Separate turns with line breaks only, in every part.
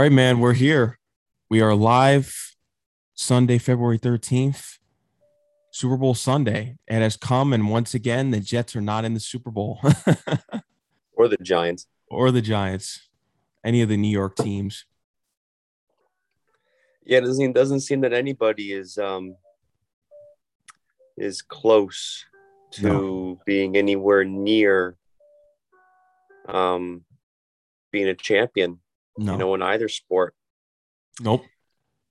All right, man, we're here. We are live Sunday, February 13th, Super Bowl Sunday. It has come, and once again, the Jets are not in the Super Bowl
or the Giants
or the Giants, any of the New York teams.
Yeah, it doesn't, doesn't seem that anybody is um is close to no. being anywhere near um being a champion no. you know, in either sport.
Nope.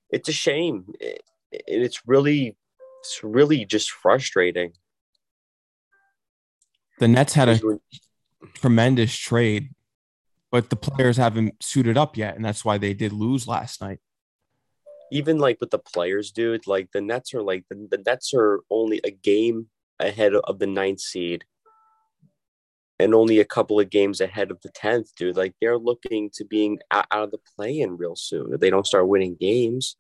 It's a shame. It, it's really, it's really just frustrating.
The Nets had a tremendous trade, but the players haven't suited up yet, and that's why they did lose last night.
Even like with the players, dude, like the Nets are like the, the Nets are only a game ahead of the ninth seed and only a couple of games ahead of the 10th, dude. Like they're looking to being out, of the play in real soon if they don't start winning games.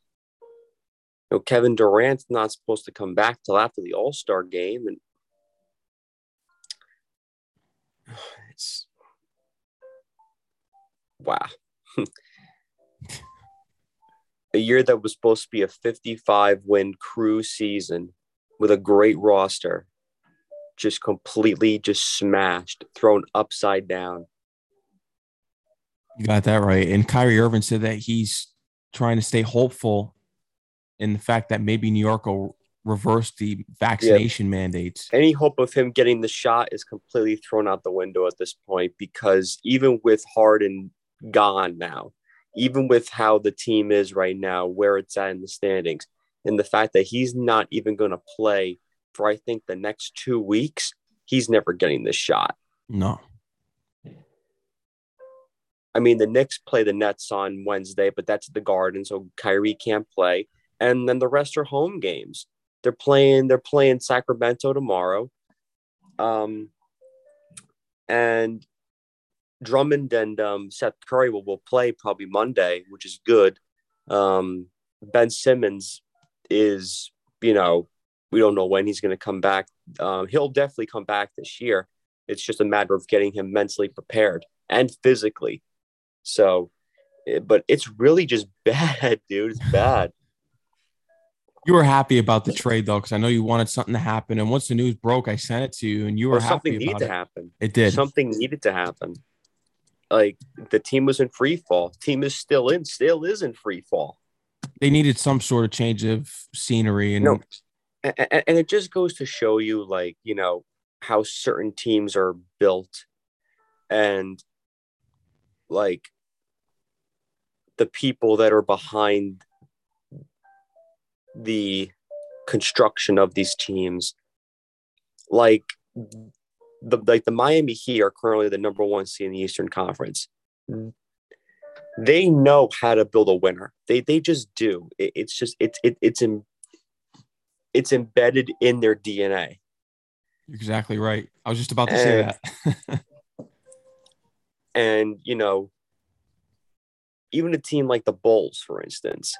You know, Kevin Durant's not supposed to come back till after the All Star game. And it's wow. a year that was supposed to be a 55 win crew season with a great roster just completely just smashed, thrown upside down.
You got that right. And Kyrie Irving said that he's trying to stay hopeful in the fact that maybe New York will reverse the vaccination yeah. mandates.
Any hope of him getting the shot is completely thrown out the window at this point because even with Harden gone now, even with how the team is right now, where it's at in the standings, and the fact that he's not even going to play for I think the next two weeks, he's never getting this shot.
No.
I mean, the Knicks play the Nets on Wednesday, but that's at the Garden, so Kyrie can't play. And then the rest are home games. They're playing. They're playing Sacramento tomorrow. Um, and Drummond and um, Seth Curry will, will play probably Monday, which is good. Um, ben Simmons is, you know, we don't know when he's going to come back. Um, he'll definitely come back this year. It's just a matter of getting him mentally prepared and physically. So, eh, but it's really just bad, dude. It's bad.
You were happy about the trade though, because I know you wanted something to happen. And once the news broke, I sent it to you, and you were well,
something
needed
to happen.
It did.
Something needed to happen. Like the team was in free fall. Team is still in, still is in free fall.
They needed some sort of change of scenery, and
no, and, and it just goes to show you like you know how certain teams are built and like the people that are behind the construction of these teams like the like the Miami Heat are currently the number one seed in the Eastern Conference. They know how to build a winner. They they just do. It, it's just it's it, it's in it's embedded in their DNA.
Exactly right. I was just about to and, say
that. and, you know, even a team like the Bulls, for instance,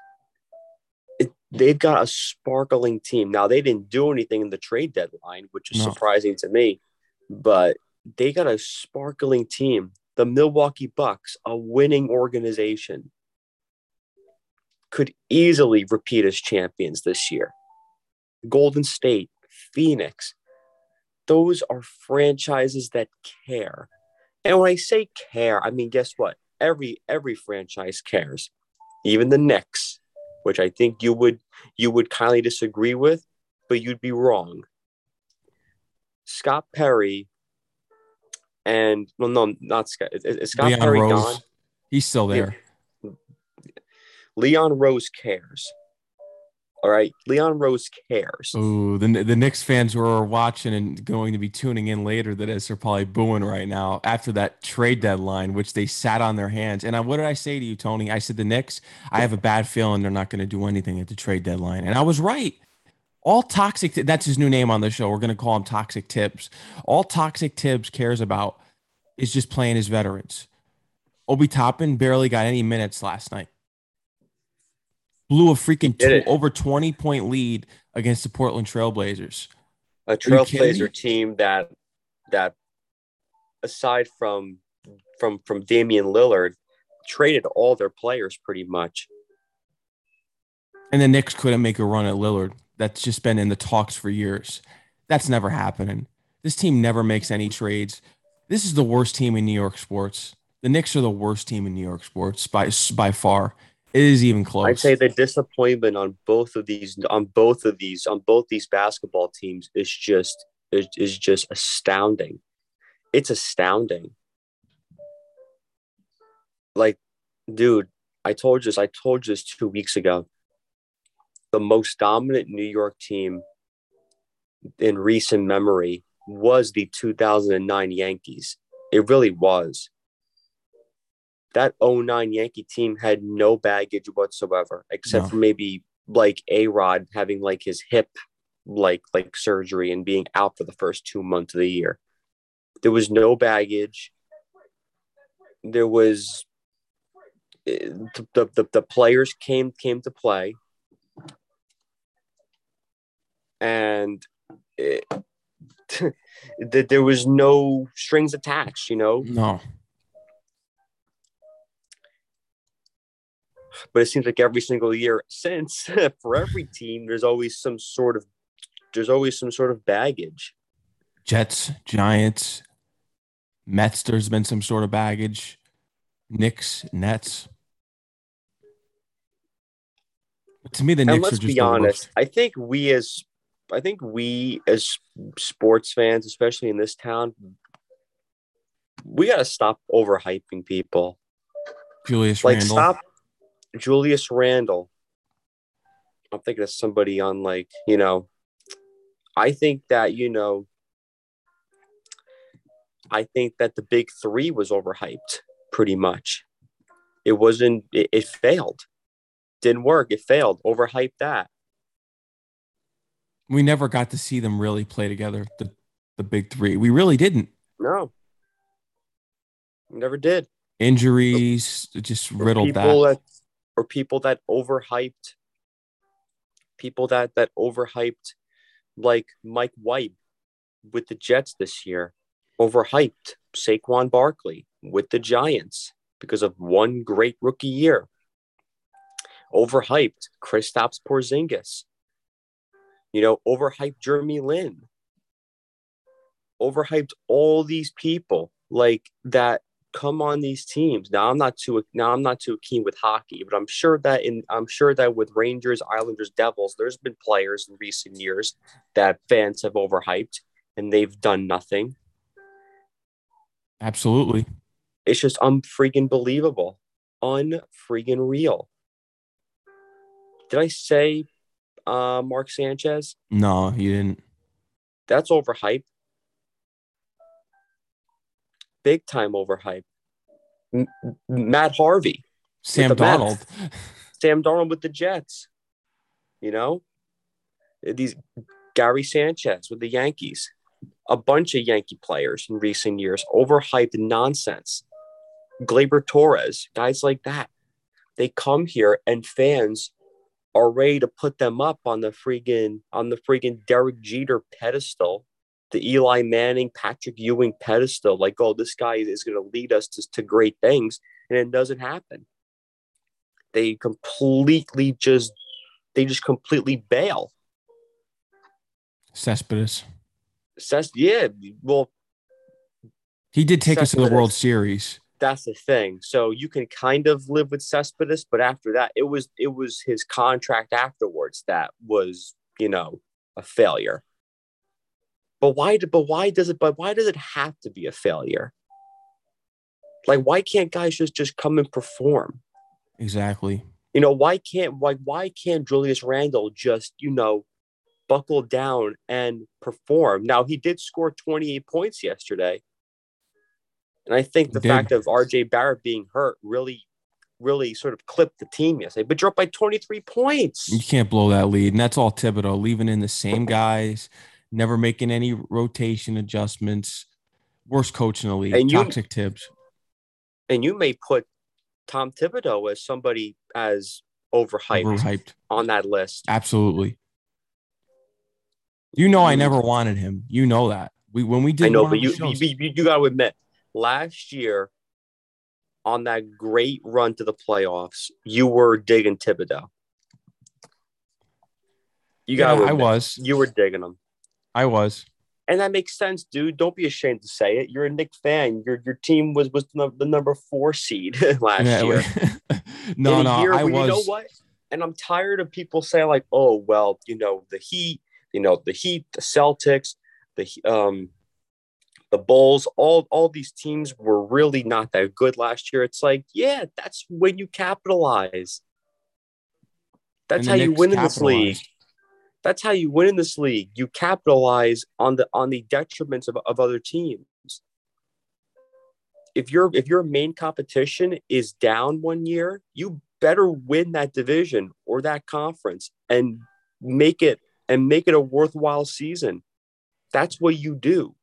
it, they've got a sparkling team. Now, they didn't do anything in the trade deadline, which is no. surprising to me, but they got a sparkling team. The Milwaukee Bucks, a winning organization, could easily repeat as champions this year. Golden State, Phoenix. Those are franchises that care. And when I say care, I mean guess what? Every every franchise cares. Even the Knicks, which I think you would you would kindly disagree with, but you'd be wrong. Scott Perry and well, no, not Scott. Is, is Scott
Leon
Perry
Rose. gone? He's still there.
Leon Rose cares. All right, Leon Rose cares.
Ooh, the the Knicks fans who are watching and going to be tuning in later that is are probably booing right now after that trade deadline, which they sat on their hands. And I, what did I say to you, Tony? I said the Knicks. I have a bad feeling they're not going to do anything at the trade deadline, and I was right. All toxic. That's his new name on the show. We're going to call him Toxic Tibbs. All Toxic Tibbs cares about is just playing his veterans. Obi Toppin barely got any minutes last night blew a freaking two, over 20 point lead against the Portland Trailblazers.
A Trailblazer team that that aside from from from Damian Lillard, traded all their players pretty much.
And the Knicks couldn't make a run at Lillard. That's just been in the talks for years. That's never happening. This team never makes any trades. This is the worst team in New York sports. The Knicks are the worst team in New York sports by by far. It is even close.
I'd say the disappointment on both of these on both of these on both these basketball teams is just is, is just astounding. It's astounding. Like, dude, I told you this. I told you this two weeks ago. The most dominant New York team in recent memory was the 2009 Yankees. It really was that 09 Yankee team had no baggage whatsoever, except no. for maybe like A Rod having like his hip like like surgery and being out for the first two months of the year. There was no baggage. There was eh, the, the, the players came came to play and it, there was no strings attached you know
no
but it seems like every single year since for every team there's always some sort of there's always some sort of baggage
jets giants mets there's been some sort of baggage Knicks, Nets. But to me, the and Knicks let's are just be honest.
I think we as I think we as sports fans, especially in this town, we got to stop overhyping people.
Julius like, Randle. Stop
Julius Randle. I'm thinking of somebody on like, you know, I think that, you know, I think that the big three was overhyped pretty much. It wasn't, it, it failed. Didn't work. It failed. Overhyped that.
We never got to see them really play together, the, the big three. We really didn't.
No. Never did.
Injuries just riddled that.
that or people that overhyped people that that overhyped like Mike White with the Jets this year, overhyped Saquon Barkley with the Giants because of one great rookie year. Overhyped Kristaps Porzingis. You know, overhyped Jeremy Lin. Overhyped all these people like that come on these teams. Now I'm not too now I'm not too keen with hockey, but I'm sure that in I'm sure that with Rangers, Islanders, Devils, there's been players in recent years that fans have overhyped and they've done nothing.
Absolutely.
It's just unfreaking believable. Unfreaking real. Did I say uh Mark Sanchez?
No, you didn't.
That's overhyped big time overhyped. M- Matt Harvey,
Sam Darnold,
Sam Donald with the Jets. You know, these Gary Sanchez with the Yankees, a bunch of Yankee players in recent years, overhyped nonsense. Gleyber Torres, guys like that, they come here and fans are ready to put them up on the freaking on the freaking Derek Jeter pedestal the Eli Manning, Patrick Ewing pedestal, like, oh, this guy is going to lead us to, to great things. And it doesn't happen. They completely just, they just completely bail.
Cespedes.
Ces, yeah. Well,
he did take Cespedes, us to the World Series.
That's the thing. So you can kind of live with Cespedes, but after that, it was it was his contract afterwards that was, you know, a failure. But why? But why does it? But why does it have to be a failure? Like, why can't guys just just come and perform?
Exactly.
You know, why can't why why can't Julius Randle just you know buckle down and perform? Now he did score 28 points yesterday. And I think the fact of RJ Barrett being hurt really, really sort of clipped the team yesterday, but dropped by 23 points.
You can't blow that lead. And that's all Thibodeau, leaving in the same guys, never making any rotation adjustments. Worst coach in the league. And Toxic you, Tibbs.
And you may put Tom Thibodeau as somebody as overhyped, overhyped on that list.
Absolutely. You know, I mm. never wanted him. You know that. We when we did. I
know, but you, you, you, you got to admit, last year, on that great run to the playoffs, you were digging Thibodeau. You got.
Yeah, I was.
You were digging him.
I was.
And that makes sense, dude. Don't be ashamed to say it. You're a Knick fan. Your your team was was the, the number four seed last
Yeah,
year.
no, no,
year
I was.
You know what? And I'm tired of people saying like, "Oh, well, you know, the Heat, you know, the Heat, the Celtics, the um, the Bulls, all all these teams were really not that good last year." It's like, yeah, that's when you capitalize. That's how you win in this league. That's how you win in this league. You capitalize on the on the detriments of, of other teams. If your if your main competition is down one year, you better win that division or that conference and make it and make it a worthwhile season. That's what you do.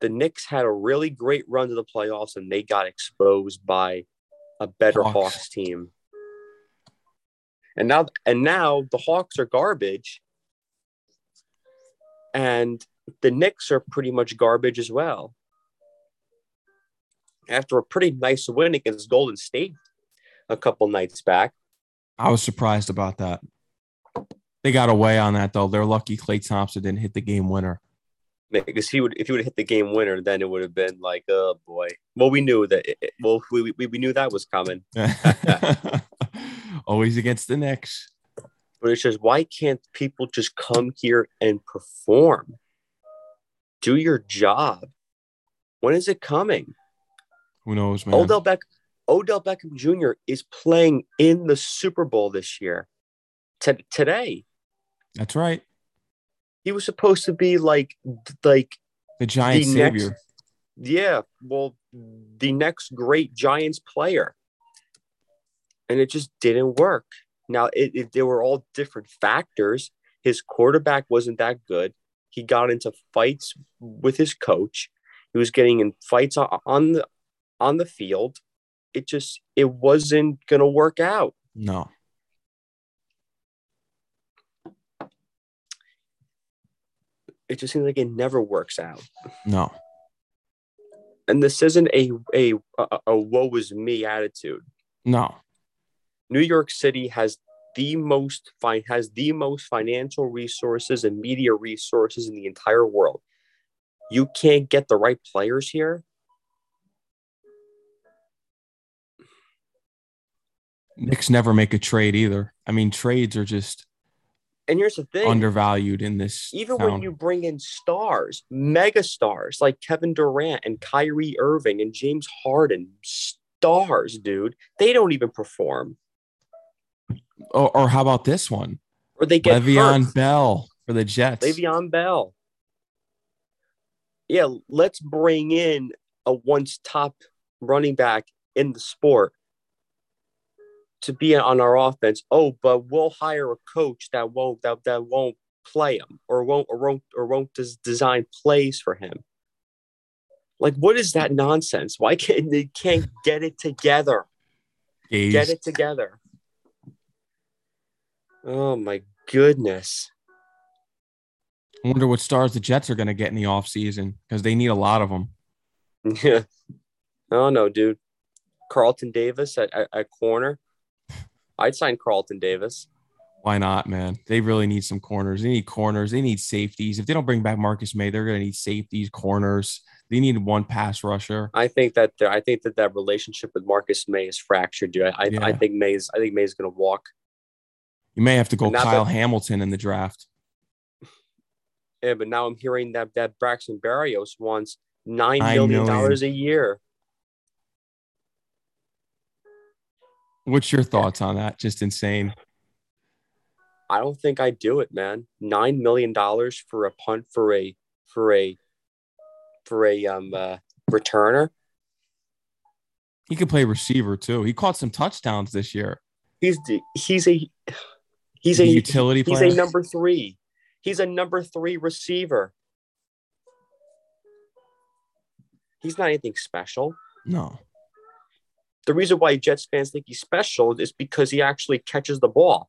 The Knicks had a really great run to the playoffs and they got exposed by a better
Hawks.
Hawks team. And now and now the Hawks are garbage. And the Knicks are pretty much garbage as well. After a pretty nice win against Golden State a couple nights back.
I was surprised about that. They got away on that though. They're lucky Klay Thompson didn't hit the game winner.
Because he would if he would have hit the game winner, then it would have been like, oh boy. Well, we knew that it, well, we, we, we knew that was coming.
Always against the Knicks.
But it says, why can't people just come here and perform? Do your job. When is it coming?
Who knows, man?
Odell Beck Odell Beckham Jr. is playing in the Super Bowl this year. T- today,
That's right.
he was supposed to be like like
The giant
The next-
savior.
yeah, well, the next great Giants player, and it just didn't work. Now, it, it there were all different factors. His quarterback wasn't that good. He got into fights with his coach. He was getting in fights on, on the on the field. It just it wasn't gonna work out.
No.
It just seems like it never works out.
No.
And this isn't a a a, a woe is me attitude.
No.
New York City has the most fine has the most financial resources and media resources in the entire world. You can't get the right players here.
Knicks never make a trade either. I mean, trades are just
And here's the thing:
undervalued in this.
even
town.
when you bring in stars, mega stars like Kevin Durant and Kyrie Irving and James Harden, stars, dude, they don't even perform,
or, or how about this one?
or they get
Le'Veon
hurt.
Bell for the Jets.
Le'Veon Bell. Yeah, let's bring in a once top running back in the sport to be on our offense. Oh, but we'll hire a coach that won't that, that won't play him or won't or won't or won't des- design plays for him. Like, what is that nonsense? Why can't they can't get it together?
Gaze.
Get it together. Oh my goodness.
I wonder what stars the Jets are going to get in the offseason because they need a lot of them.
Yeah. Oh no, dude. Carlton Davis at, at, at corner. I'd sign Carlton Davis.
Why not, man? They really need some corners. They need corners. They need safeties. If they don't bring back Marcus Maye, they're going to need safeties, corners. They need one pass rusher.
I think that I think that that relationship with Marcus Maye is fractured, dude. I, I, I
Yeah.
think Maye's I think Maye's gonna walk.
You may have to go
now
Kyle
that-
Hamilton in the draft.
Yeah, but now I'm hearing that that Braxton Barrios wants nine million. dollars a year.
What's your thoughts on that? Just insane.
I don't think I'd do it, man. Nine million dollars for a punt for a for a for a um uh, returner.
He could play receiver too. He caught some touchdowns this year.
He's he's a he's a
utility player.
He's a number three. He's a number three receiver. He's not anything special.
No.
The reason why Jets fans think he's special is because he actually catches the ball.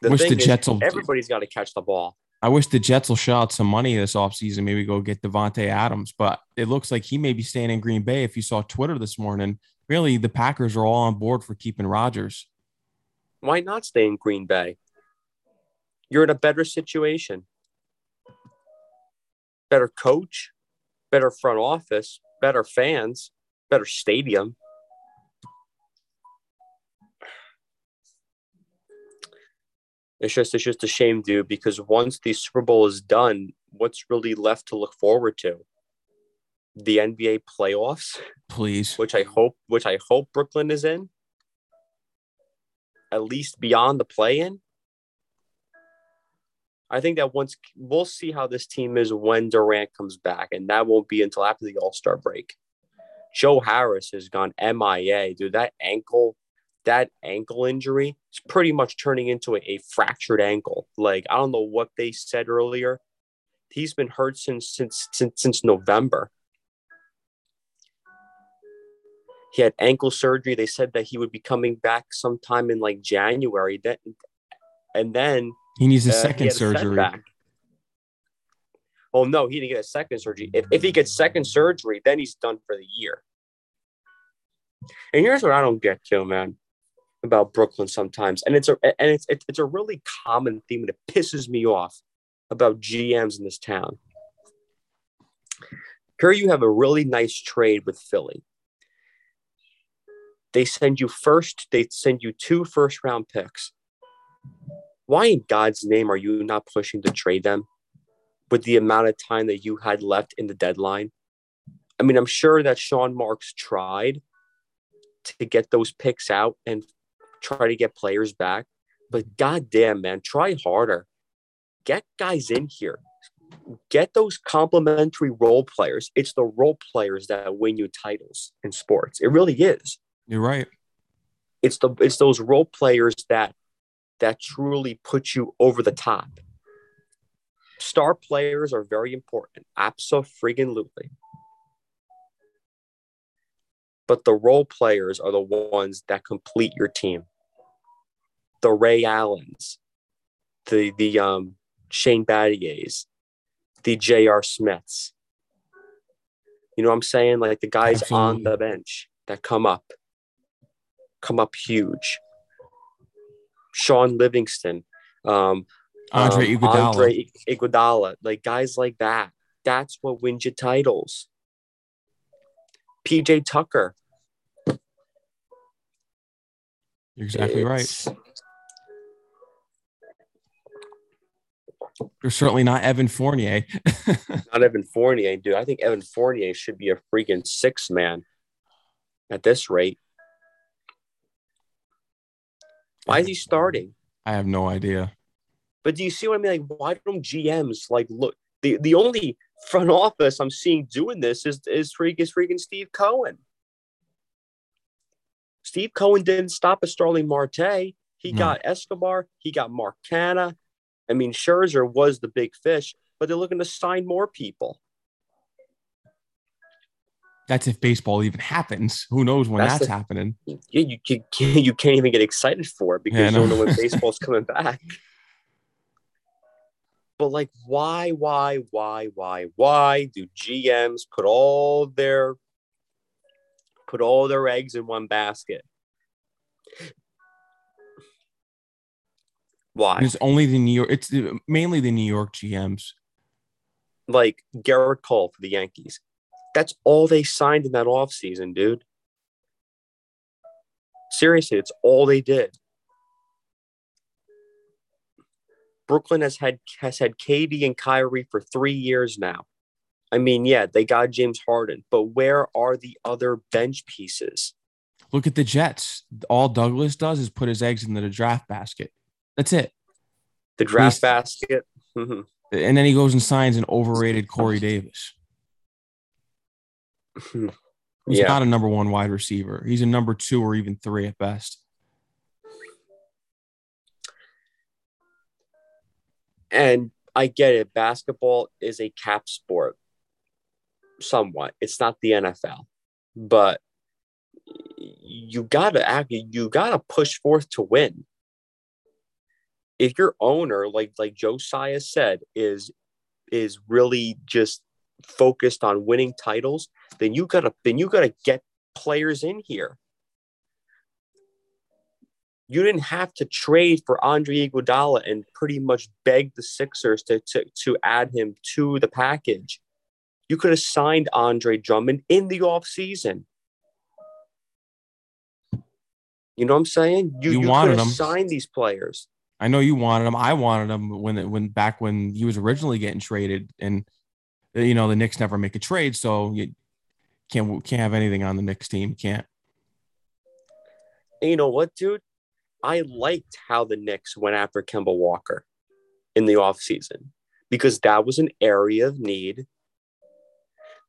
The
Wish the Jets will-
everybody's got to catch the ball.
I wish the Jets will shell out some money this offseason, maybe go get Davante Adams, but it looks like he may be staying in Green Bay. If you saw Twitter this morning, really the Packers are all on board for keeping Rodgers.
Why not stay in Green Bay? You're in a better situation. Better coach, better front office, better fans, better stadium. It's just it's just a shame, dude, because once the Super Bowl is done, what's really left to look forward to? The NBA playoffs,
Please.
which I hope which I hope Brooklyn is in. At least beyond the play-in. I think that once we'll see how this team is when Durant comes back, and that won't be until after the All Star break. Joe Harris has gone MIA, dude. That ankle, that ankle injury is pretty much turning into a, a fractured ankle. Like I don't know what they said earlier. He's been hurt since since since since November. He had ankle surgery. They said that he would be coming back sometime in like January. That and then
He needs a
uh,
second
had a
surgery.
Oh no, he didn't get a second surgery. If, if he gets second surgery, then he's done for the year. And here's what I don't get to, man, about Brooklyn sometimes, and it's a and it's it's, it's a really common theme, it pisses me off about GMs in this town. Here you have a really nice trade with Philly. They send you first, they send you two first round picks. Why in God's name are you not pushing to trade them with the amount of time that you had left in the deadline? I mean, I'm sure that Sean Marks tried to get those picks out and try to get players back, but goddamn, man, try harder. Get guys in here. Get those complementary role players. It's the role players that win you titles in sports. It really is
You're right.
it's the it's those role players that that truly put you over the top. Star players are very important, absolutely. But the role players are the ones that complete your team. The Ray Allens, the the um Shane Battiers, the J.R. Smiths. You know what I'm saying? Like the guys on the bench that come up, come up huge. Shaun Livingston, um,
Andre
um,
Iguodala.
Andre Iguodala, like guys like that. That's what wins you titles. PJ Tucker.
You're exactly right. You're certainly not Evan Fournier.
Not Evan Fournier, dude. I think Evan Fournier should be a freaking six man at this rate. Why is he starting?
I have no idea.
But do you see what I mean? Like, why don't GMs like look? The the only front office I'm seeing doing this is is freaking is freaking Steve Cohen. Steve Cohen didn't stop at Starling Marte. He
No.
got Escobar. He got Mark Canha. I mean, Scherzer was the big fish, but they're looking to sign more people.
That's if baseball even happens. Who knows when
That's
that's,
the-
happening?
You you, you, can't, you can't even get excited for it because
Yeah,
you don't
know.
know when baseball's coming back. But like, why, why, why, why, why do GMs put all their put all their eggs in one basket? Why?
It's only the New York. It's mainly the New York GMs.
Like Gerrit Cole for the Yankees. That's all they signed in that offseason, dude. Seriously, it's all they did. Brooklyn has had has had KD and Kyrie for three years now. I mean, yeah, they got James Harden, but where are the other bench pieces?
Look at the Jets. All Douglas does is put his eggs into the draft basket. That's it.
The draft
Least-
basket. Mhm.
And then he goes and signs an overrated Corey Davis. He's
Yeah.
not a number one wide receiver. He's a number two or even three at best.
And I get it. Basketball is a cap sport, somewhat. It's not the NFL, but you gotta act. You gotta push forth to win. if your owner, like like Josiah said, is is really just focused on winning titles, then you gotta then you gotta get players in here. You didn't have to trade for Andre Iguodala and pretty much beg the Sixers to, to, to add him to the package. You could have signed Andre Drummond in the offseason. You know what I'm saying? You,
You
you,
wanted
could have
him.
signed these players.
I know you wanted him. I wanted him when when back when he was originally getting traded, and Uh, you know the Knicks never make a trade, so you can't can't have anything on the Knicks team. Can't.
And you know what, dude? I liked how the Knicks went after Kemba Walker in the offseason because that was an area of need.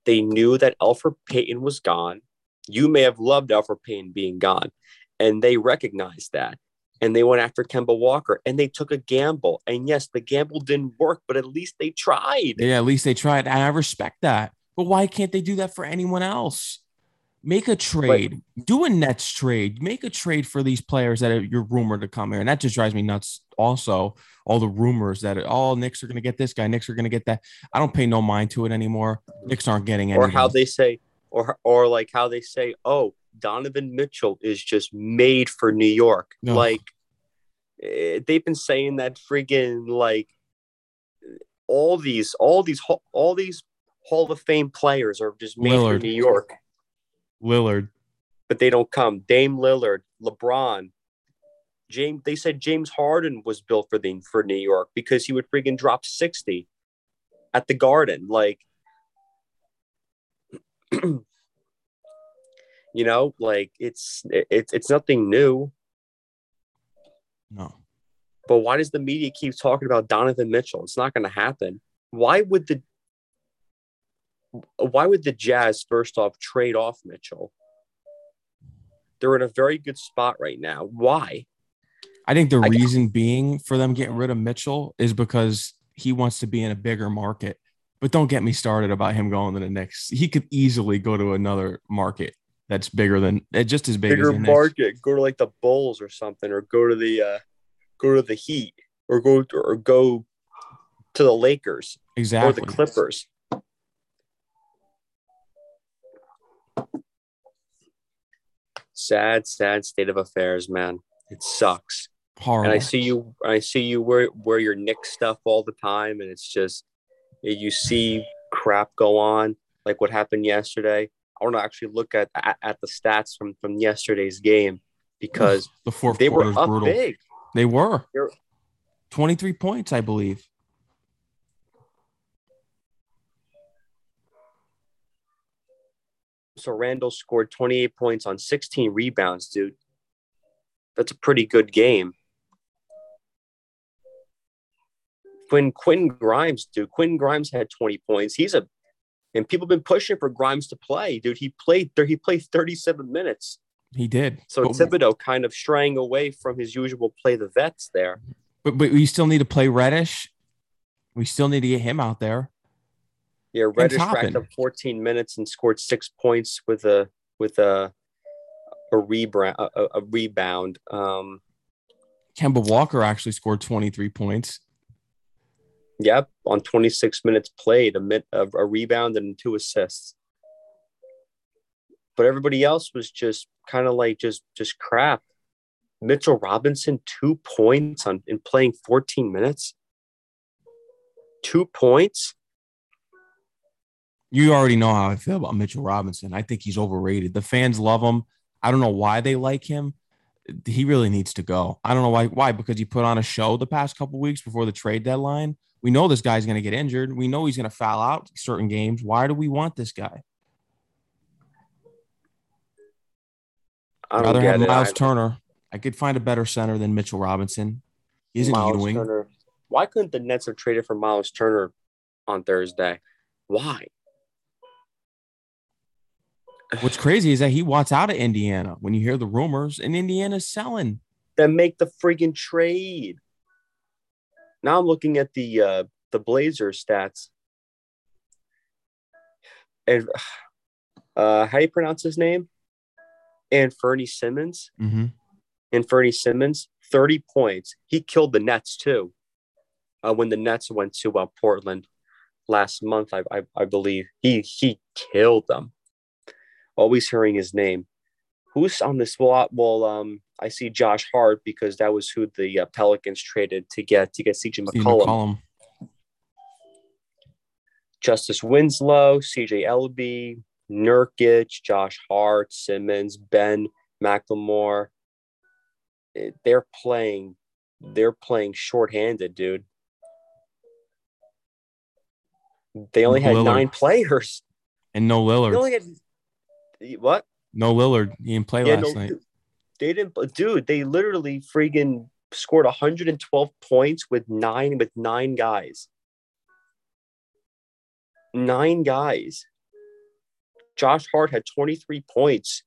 They knew that Elfrid Payton was gone. You may have loved Elfrid Payton being gone, and they recognized that. And they went after Kemba Walker and they took a gamble. And yes, the gamble didn't work, but at least they tried.
Yeah, at least they tried, and I respect that. But why can't they do that for anyone else? Make a trade, do a Nets trade, make a trade for these players that are, you're rumored to come here, and that just drives me nuts. Also, all the rumors that all Knicks are going to get this guy, Knicks are going to get that. I don't pay no mind to it anymore. Knicks aren't getting
or how they say, or or like how they say, oh, Donovan Mitchell is just made for New York.
No.
Like eh, they've been saying that friggin' like all these, all these, all these Hall of Fame players are just made
Lillard.
for New York,
Lillard.
but they don't come. Dame Lillard, LeBron. James, they said James Harden was built for the for New York because he would friggin' drop 60 at the garden. Like you know like it's it's it's nothing new
No.
but why does the media keep talking about donovan mitchell it's not going to happen why would the why would the jazz first off trade off mitchell they're in a very good spot right now why
I think the
I-
reason being for them getting rid of Mitchell is because he wants to be in a bigger market. But don't get me started about him going to the Knicks. He could easily go to another market that's bigger than eh, just as big
bigger
as
market. Go to like the bulls or something or go to the uh go to the heat or go to, or go to the lakers
exactly, or
the clippers. Sad sad state of affairs man. It sucks.
Horrible.
and i see you i see you wear wear your Knick stuff all the time and it's just you see crap go on like what happened yesterday i want to actually look at, at at the stats from from yesterday's game because
the fourth
they
quarter
were up
brutal.
big
They were.
They're-
23 points, I believe.
so Randle scored 28 points on 16 rebounds dude that's a pretty good game when Quinn Grimes, dude, Quinn Grimes had 20 points. He's a and people have been pushing for Grimes to play, dude. He played there, he played 37 minutes.
He did.
So
but,
Thibodeau kind of straying away from his usual play the vets there.
but but we still need to play Reddish. We still need to get him out there.
Yeah, Reddish racked up 14 minutes and scored six points with a with a a rebound a, a- a rebound. Um,
Kemba Walker actually scored 23 points.
Yep, on 26 minutes played, a, a, a rebound and two assists. But everybody else was just kind of like just just crap. Mitchell Robinson two points on in playing 14 minutes. Two points.
You already know how I feel about Mitchell Robinson. I think he's overrated. The fans love him. I don't know why they like him. He really needs to go. I don't know why. Why? Because he put on a show the past couple weeks before the trade deadline. We know this guy's going to get injured. We know he's going to foul out certain games. Why do we want this guy?
I don't
rather have. Miles. Turner. I could find a better center than Mitchell Robinson. He isn't
Miles
Ewing.
Turner. Why couldn't the Nets have traded for Miles Turner on Thursday? Why?
What's crazy is that he wants out of Indiana. When you hear the rumors, and Indiana's selling.
Then make the friggin' trade. Now I'm looking at the uh, the Blazer stats. And uh, how do you pronounce his name? Anfernee Simons.
Mm-hmm.
Anfernee Simons, 30 points. He killed the Nets too. Uh, when the Nets went to uh, Portland last month, I, I, I believe he he killed them. Always hearing his name. Who's on this? Well, well, um, I see Josh Hart because that was who the uh, Pelicans traded to get to get CJ McCollum. McCollum. Justice Winslow, CJ Elleby, Nurkic, Josh Hart, Simons, Ben McLemore. They're playing, they're playing shorthanded, dude. They only had Lillard. nine players.
And no Lillard. They only
had what?
No Lillard. He didn't play yeah, last no, night.
They didn't dude, they literally freaking scored 112 points with nine with nine guys. Nine guys. Josh Hart had 23 points.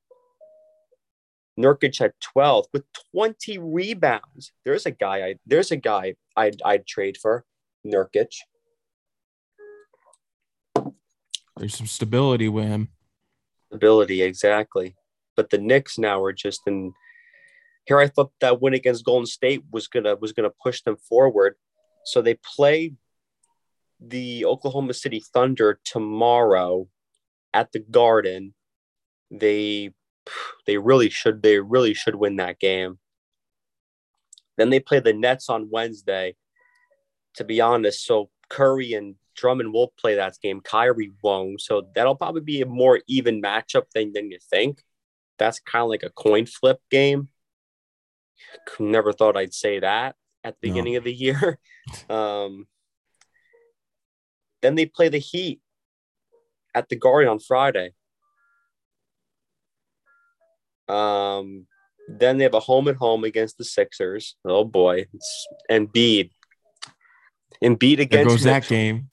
Nurkic had 12 with 20 rebounds. There's a guy I there's a guy I'd I'd trade for Nurkic.
There's some stability with him.
Stability, exactly. But the Knicks now are just in here. I thought that win against Golden State was gonna was gonna push them forward. So they play the Oklahoma City Thunder tomorrow at the Garden. They they really should they really should win that game. Then they play the Nets on Wednesday. To be honest, so Curry and Drummond will play that game. Kyrie won't. So that'll probably be a more even matchup than, than you think. That's kind of like a coin flip game. Never thought I'd say that at the no. beginning of the year. Um, then they play the Heat at the Garden on Friday. Um, then they have a home and home against the Sixers. Oh boy, it's Embiid. Embiid against
there goes that game.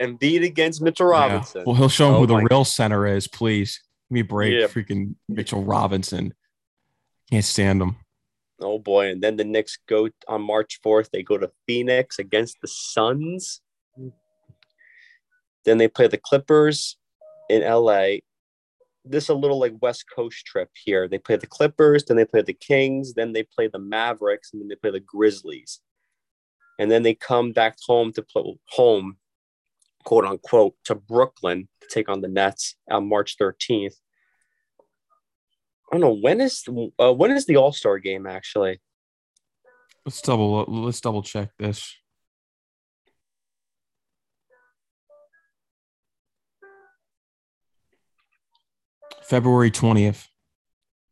Embiid against Mitchell Robinson.
Yeah. Well, he'll show him oh who the real center is, please. Give me a break, yeah. freaking Mitchell Robinson. Can't stand him.
Oh boy! And then the Knicks go on March fourth. They go to Phoenix against the Suns. Then they play the Clippers in LA. This is a little like West Coast trip here. They play the Clippers, then they play the Kings, then they play the Mavericks, and then they play the Grizzlies. And then they come back home to play home, quote unquote, to Brooklyn to take on the Nets on March 13th. I don't know when is uh, when is the All Star game actually.
Let's double let's double check this. February 20th.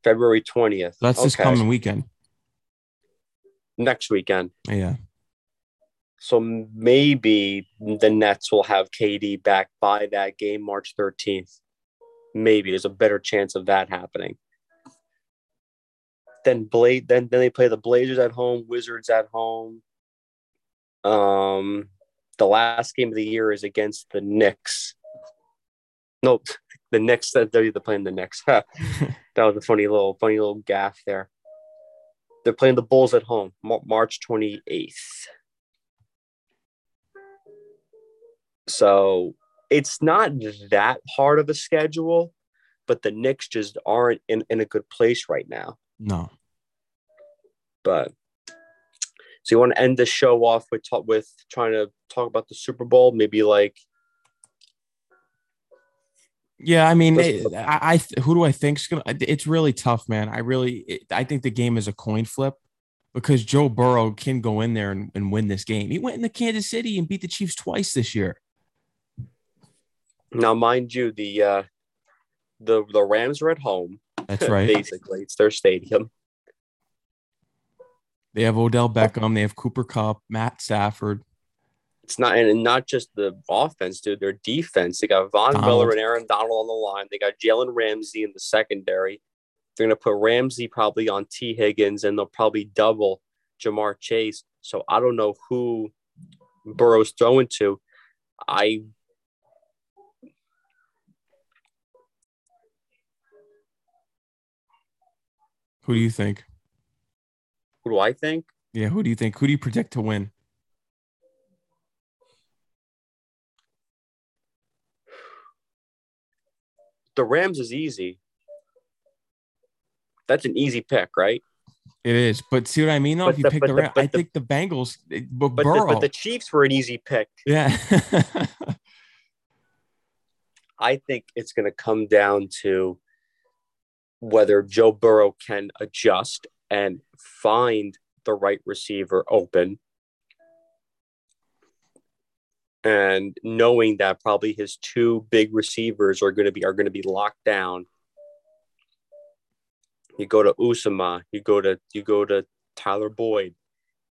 February 20th.
That's okay. this coming weekend.
Next weekend.
Yeah.
So maybe the Nets will have KD back by that game, March 13th. Maybe there's a better chance of that happening. Then Blade then then they play the Blazers at home, Wizards at home. Um the last game of the year is against the Knicks. Nope, the Knicks they're playing the Knicks. that was a funny little funny little gaff there. They're playing the Bulls at home, March 28th. So it's not that hard of a schedule, but the Knicks just aren't in, in a good place right now.
No.
But so you want to end the show off with talk, with trying to talk about the Super Bowl, maybe like
yeah, I mean, I, I, who do I think's gonna? It's really tough, man. I really, I think the game is a coin flip because Joe Burrow can go in there and, and win this game. He went into Kansas City and beat the Chiefs twice this year.
Now, mind you, the uh, the the Rams are at home.
That's right.
Basically, it's their stadium.
They have Odell Beckham. They have Cooper Kupp, Matt Stafford
it's not and not just the offense, dude. Their defense. They got Von Donald. Miller and Aaron Donald on the line. They got Jalen Ramsey in the secondary. They're gonna put Ramsey probably on Tee Higgins, and they'll probably double Ja'Marr Chase. So I don't know who Burrow's throwing to. I
Who do you think?
Who do I think?
Yeah, who do you think? Who do you predict to win?
the Rams is easy. That's an easy pick, right?
It is, but see what I mean? Though,
But
if you
the-
pick the, Rams, I think the Bengals, eh, but,
But the, but the Chiefs were an easy pick.
yeah,
I think it's going to come down to whether Joe Burrow can adjust and find the right receiver open. And knowing that probably his two big receivers are going to be are going to be locked down. You go to Uzomah, you go to you go to Tyler Boyd,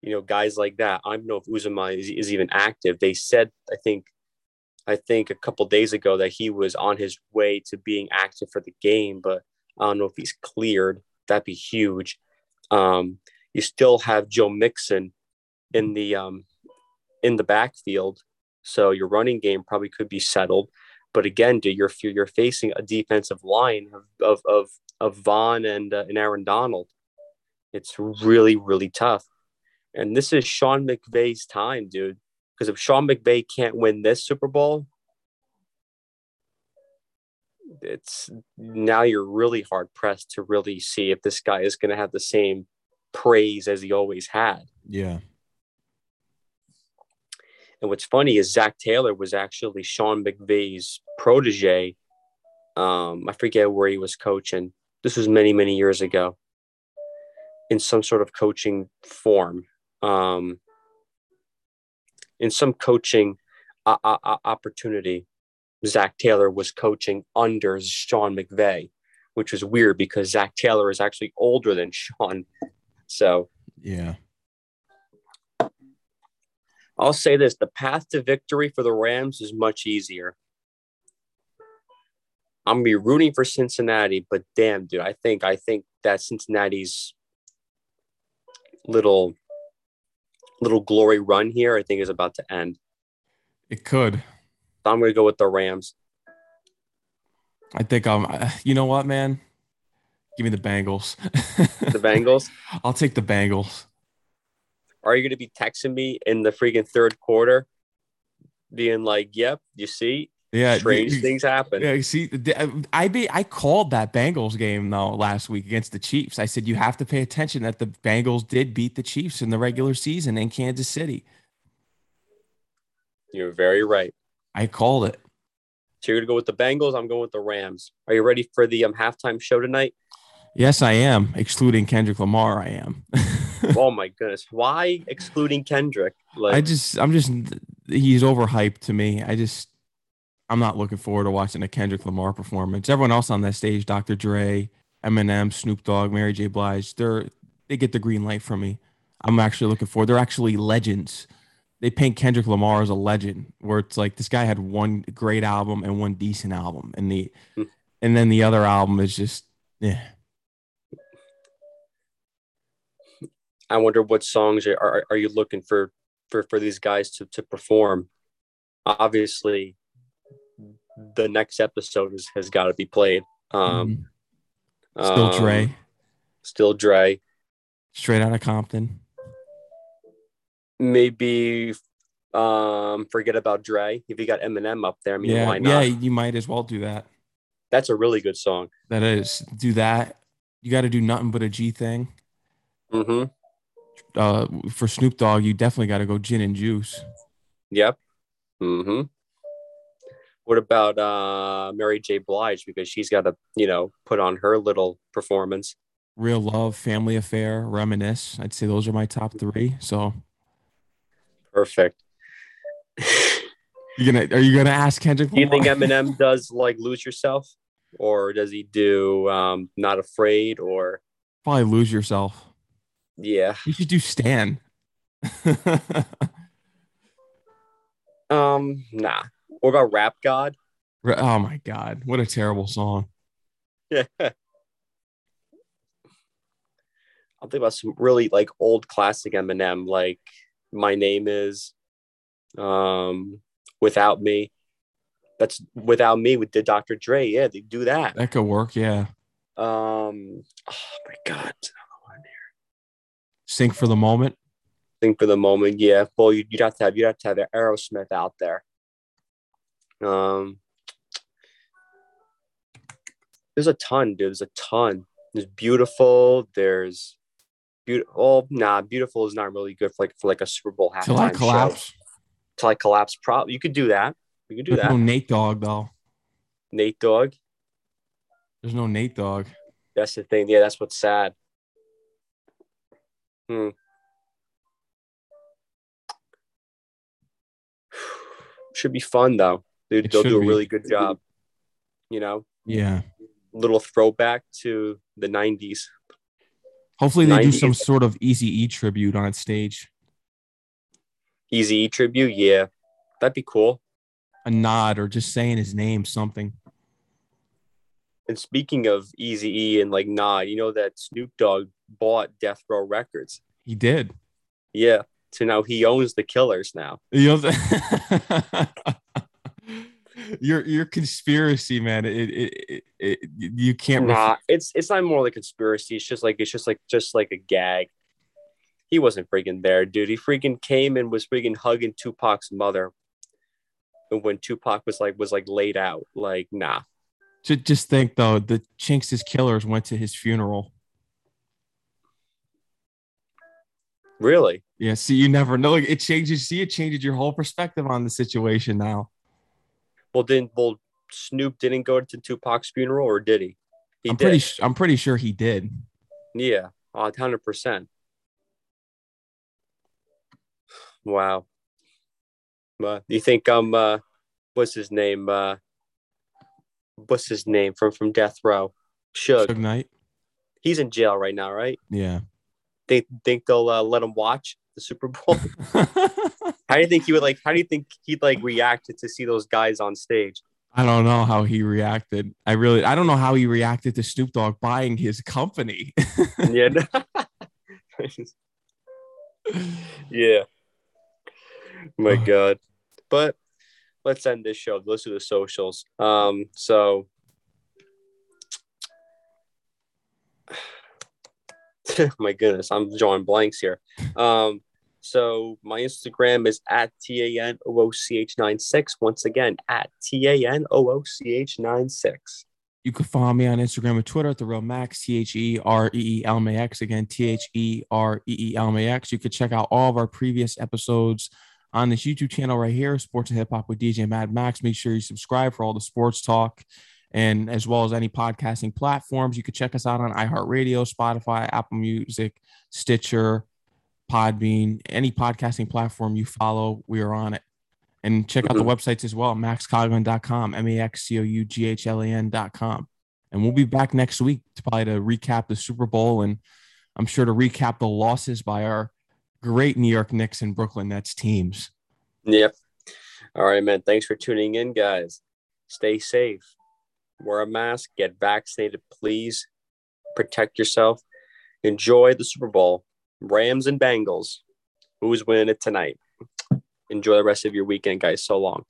you know, guys like that. I don't know if Uzomah is, is even active. They said, I think, I think a couple days ago that he was on his way to being active for the game, but I don't know if he's cleared. That'd be huge. Um, you still have Joe Mixon in the um, in the backfield, so your running game probably could be settled. But again, dude, you're you're facing a defensive line of of of, of Von and uh, and Aaron Donald. It's really really tough, and this is Sean McVay's time, dude. Because if Sean McVay can't win this Super Bowl, it's now you're really hard pressed to really see if this guy is going to have the same praise as he always had.
yeah.
And what's funny is Zac Taylor was actually Sean McVay's protege. Um, I forget where he was coaching. This was many, many years ago in some sort of coaching form, um, in some coaching uh, uh, opportunity. Zac Taylor was coaching under Sean McVay, which was weird because Zac Taylor is actually older than Sean. So
Yeah.
I'll say this the path to victory for the Rams is much easier. I'm gonna be rooting for Cincinnati, but damn, dude, I think I think that Cincinnati's little little glory run here, I think, is about to end.
It could.
So I'm gonna go with the Rams.
I think I'm. You know what, man? Give me the Bengals.
The Bengals.
I'll take the Bengals.
Are you gonna be texting me in the freaking third quarter, being like, "Yep, you see,
Yeah.
strange
you-
things happen."
Yeah, you see, I be I called that Bengals game though last week against the Chiefs. I said you have to pay attention that the Bengals did beat the Chiefs in the regular season in Kansas City.
You're very right.
I called it.
So you're gonna go with the Bengals. I'm going with the Rams. Are you ready for the um, halftime show tonight?
Yes, I am. Excluding Kendrick Lamar, I am.
oh my goodness, why excluding Kendrick? Like,
I just, I'm just, he's overhyped to me. I just, I'm not looking forward to watching a Kendrick Lamar performance. Everyone else on that stage, Dr. Dre, Eminem, Snoop Dogg, Mary J. Blige, they're they get the green light from me. I'm actually looking forward. They're actually legends. They paint Kendrick Lamar as a legend, where it's like this guy had one great album and one decent album, and the
Hmm.
and then the other album is just yeah.
I wonder what songs are, are, are you looking for, for for these guys to, to perform? Obviously, the next episode is, has got to be played. Um,
Mhm. still
um,
Dre,
still Dre.
straight out of Compton.
Maybe um, forget about Dre. If you got Eminem up there, I mean,
yeah,
why
yeah, you might as well do that.
That's a really good song.
That is, do that. You got to do nothing but a G thing.
hmm
Uh, for Snoop Dogg, you definitely got to go gin and juice.
Yep. hmm What about uh, Mary J. Blige? Because she's got to, you know, put on her little performance.
Real love, family affair, reminisce. I'd say those are my top three. So
Perfect.
you gonna are you gonna ask Kendrick?
Do you think Eminem does like lose yourself, or does he do um, not afraid? Or
Probably lose yourself.
yeah,
You should do Stan.
um, nah. What about Rap God?
oh my god, what a terrible song.
Yeah. I'll think about some really like old classic Eminem, like "My Name Is," um, "Without Me." That's "Without Me" with the Dr. Dre. Yeah, they do that.
That could work. Yeah.
Um, oh my god,
Sing for the moment.
think for the moment, yeah. Well, you'd, you'd have to have you'd have to have Aerosmith out there. Um, there's a ton, dude. There's a ton. There's beautiful. There's Beautiful. Oh, nah, beautiful is not really good for like for like a Super Bowl halftime
Till I collapse.
show. Till I collapse. Probably you could do that. You could do
There's
that.
no Nate Dogg though.
Nate Dogg.
There's no Nate Dogg.
That's the thing. Yeah, that's what's sad. Hmm. Should be fun though. Dude,
It
they'll do a
be.
really good job. You know,
Yeah.
little throwback to the '90s.
Hopefully they do some sort of Easy E tribute on stage.
Easy E tribute. Yeah, that'd be cool.
A nod or just saying his name, something.
And speaking of Easy E and like Nah, you know that Snoop Dogg bought Death Row Records.
He did.
Yeah. So now he owns the Killers now.
You know, your your conspiracy, man. It, it, it, it you can't.
Nah,
ref-
it's it's not more like conspiracy. It's just like it's just like just like a gag. He wasn't freaking there, dude. He freaking came and was freaking hugging Tupac's mother. And when Tupac was like was like laid out, like nah.
Ju- just think though, the Chinks' killers went to his funeral.
Really?
Yeah, see, you never know. Like, it changes. See, it changes your whole perspective on the situation now.
Well, didn't well Snoop didn't go to Tupac's funeral, or did he? He
I'm
did.
pretty. I'm pretty sure he did.
Yeah, hundred percent. Wow. Uh, you think um uh, what's his name? Uh, what's his name from from Death Row? Suge.
Suge Knight.
He's in jail right now, right?
Yeah.
They think they'll uh, let him watch the Super Bowl? how do you think he would like? How do you think he'd like reacted to see those guys on stage?
I don't know how he reacted. I really. I don't know how he reacted to Snoop Dogg buying his company.
yeah. yeah. My. God. But let's end this show. Let's do the socials. Um, so my goodness, I'm drawing blanks here. Um, so my Instagram is at T A N O O C H 96. Once again, at T A N O O C H 96.
You can follow me on Instagram and Twitter at the real Max T H E R E E L M A X again T H E R E E L M A X. You could check out all of our previous episodes on this YouTube channel right here, Sports and Hip Hop with DJ Mad Max. Make sure you subscribe for all the sports talk, and as well as any podcasting platforms. You could check us out on iHeartRadio, Spotify, Apple Music, Stitcher, Podbean, any podcasting platform you follow. We are on it. And check out the mm-hmm. websites as well, maxcoughlan.com, M A X C O U G H L A N.com. And we'll be back next week to probably to recap the Super Bowl and I'm sure to recap the losses by our great New York Knicks and Brooklyn Nets teams.
Yep. All right, man. Thanks for tuning in, guys. Stay safe. Wear a mask. Get vaccinated, please. Protect yourself. Enjoy the Super Bowl. Rams and Bengals. Who's winning it tonight? Enjoy the rest of your weekend, guys. So long.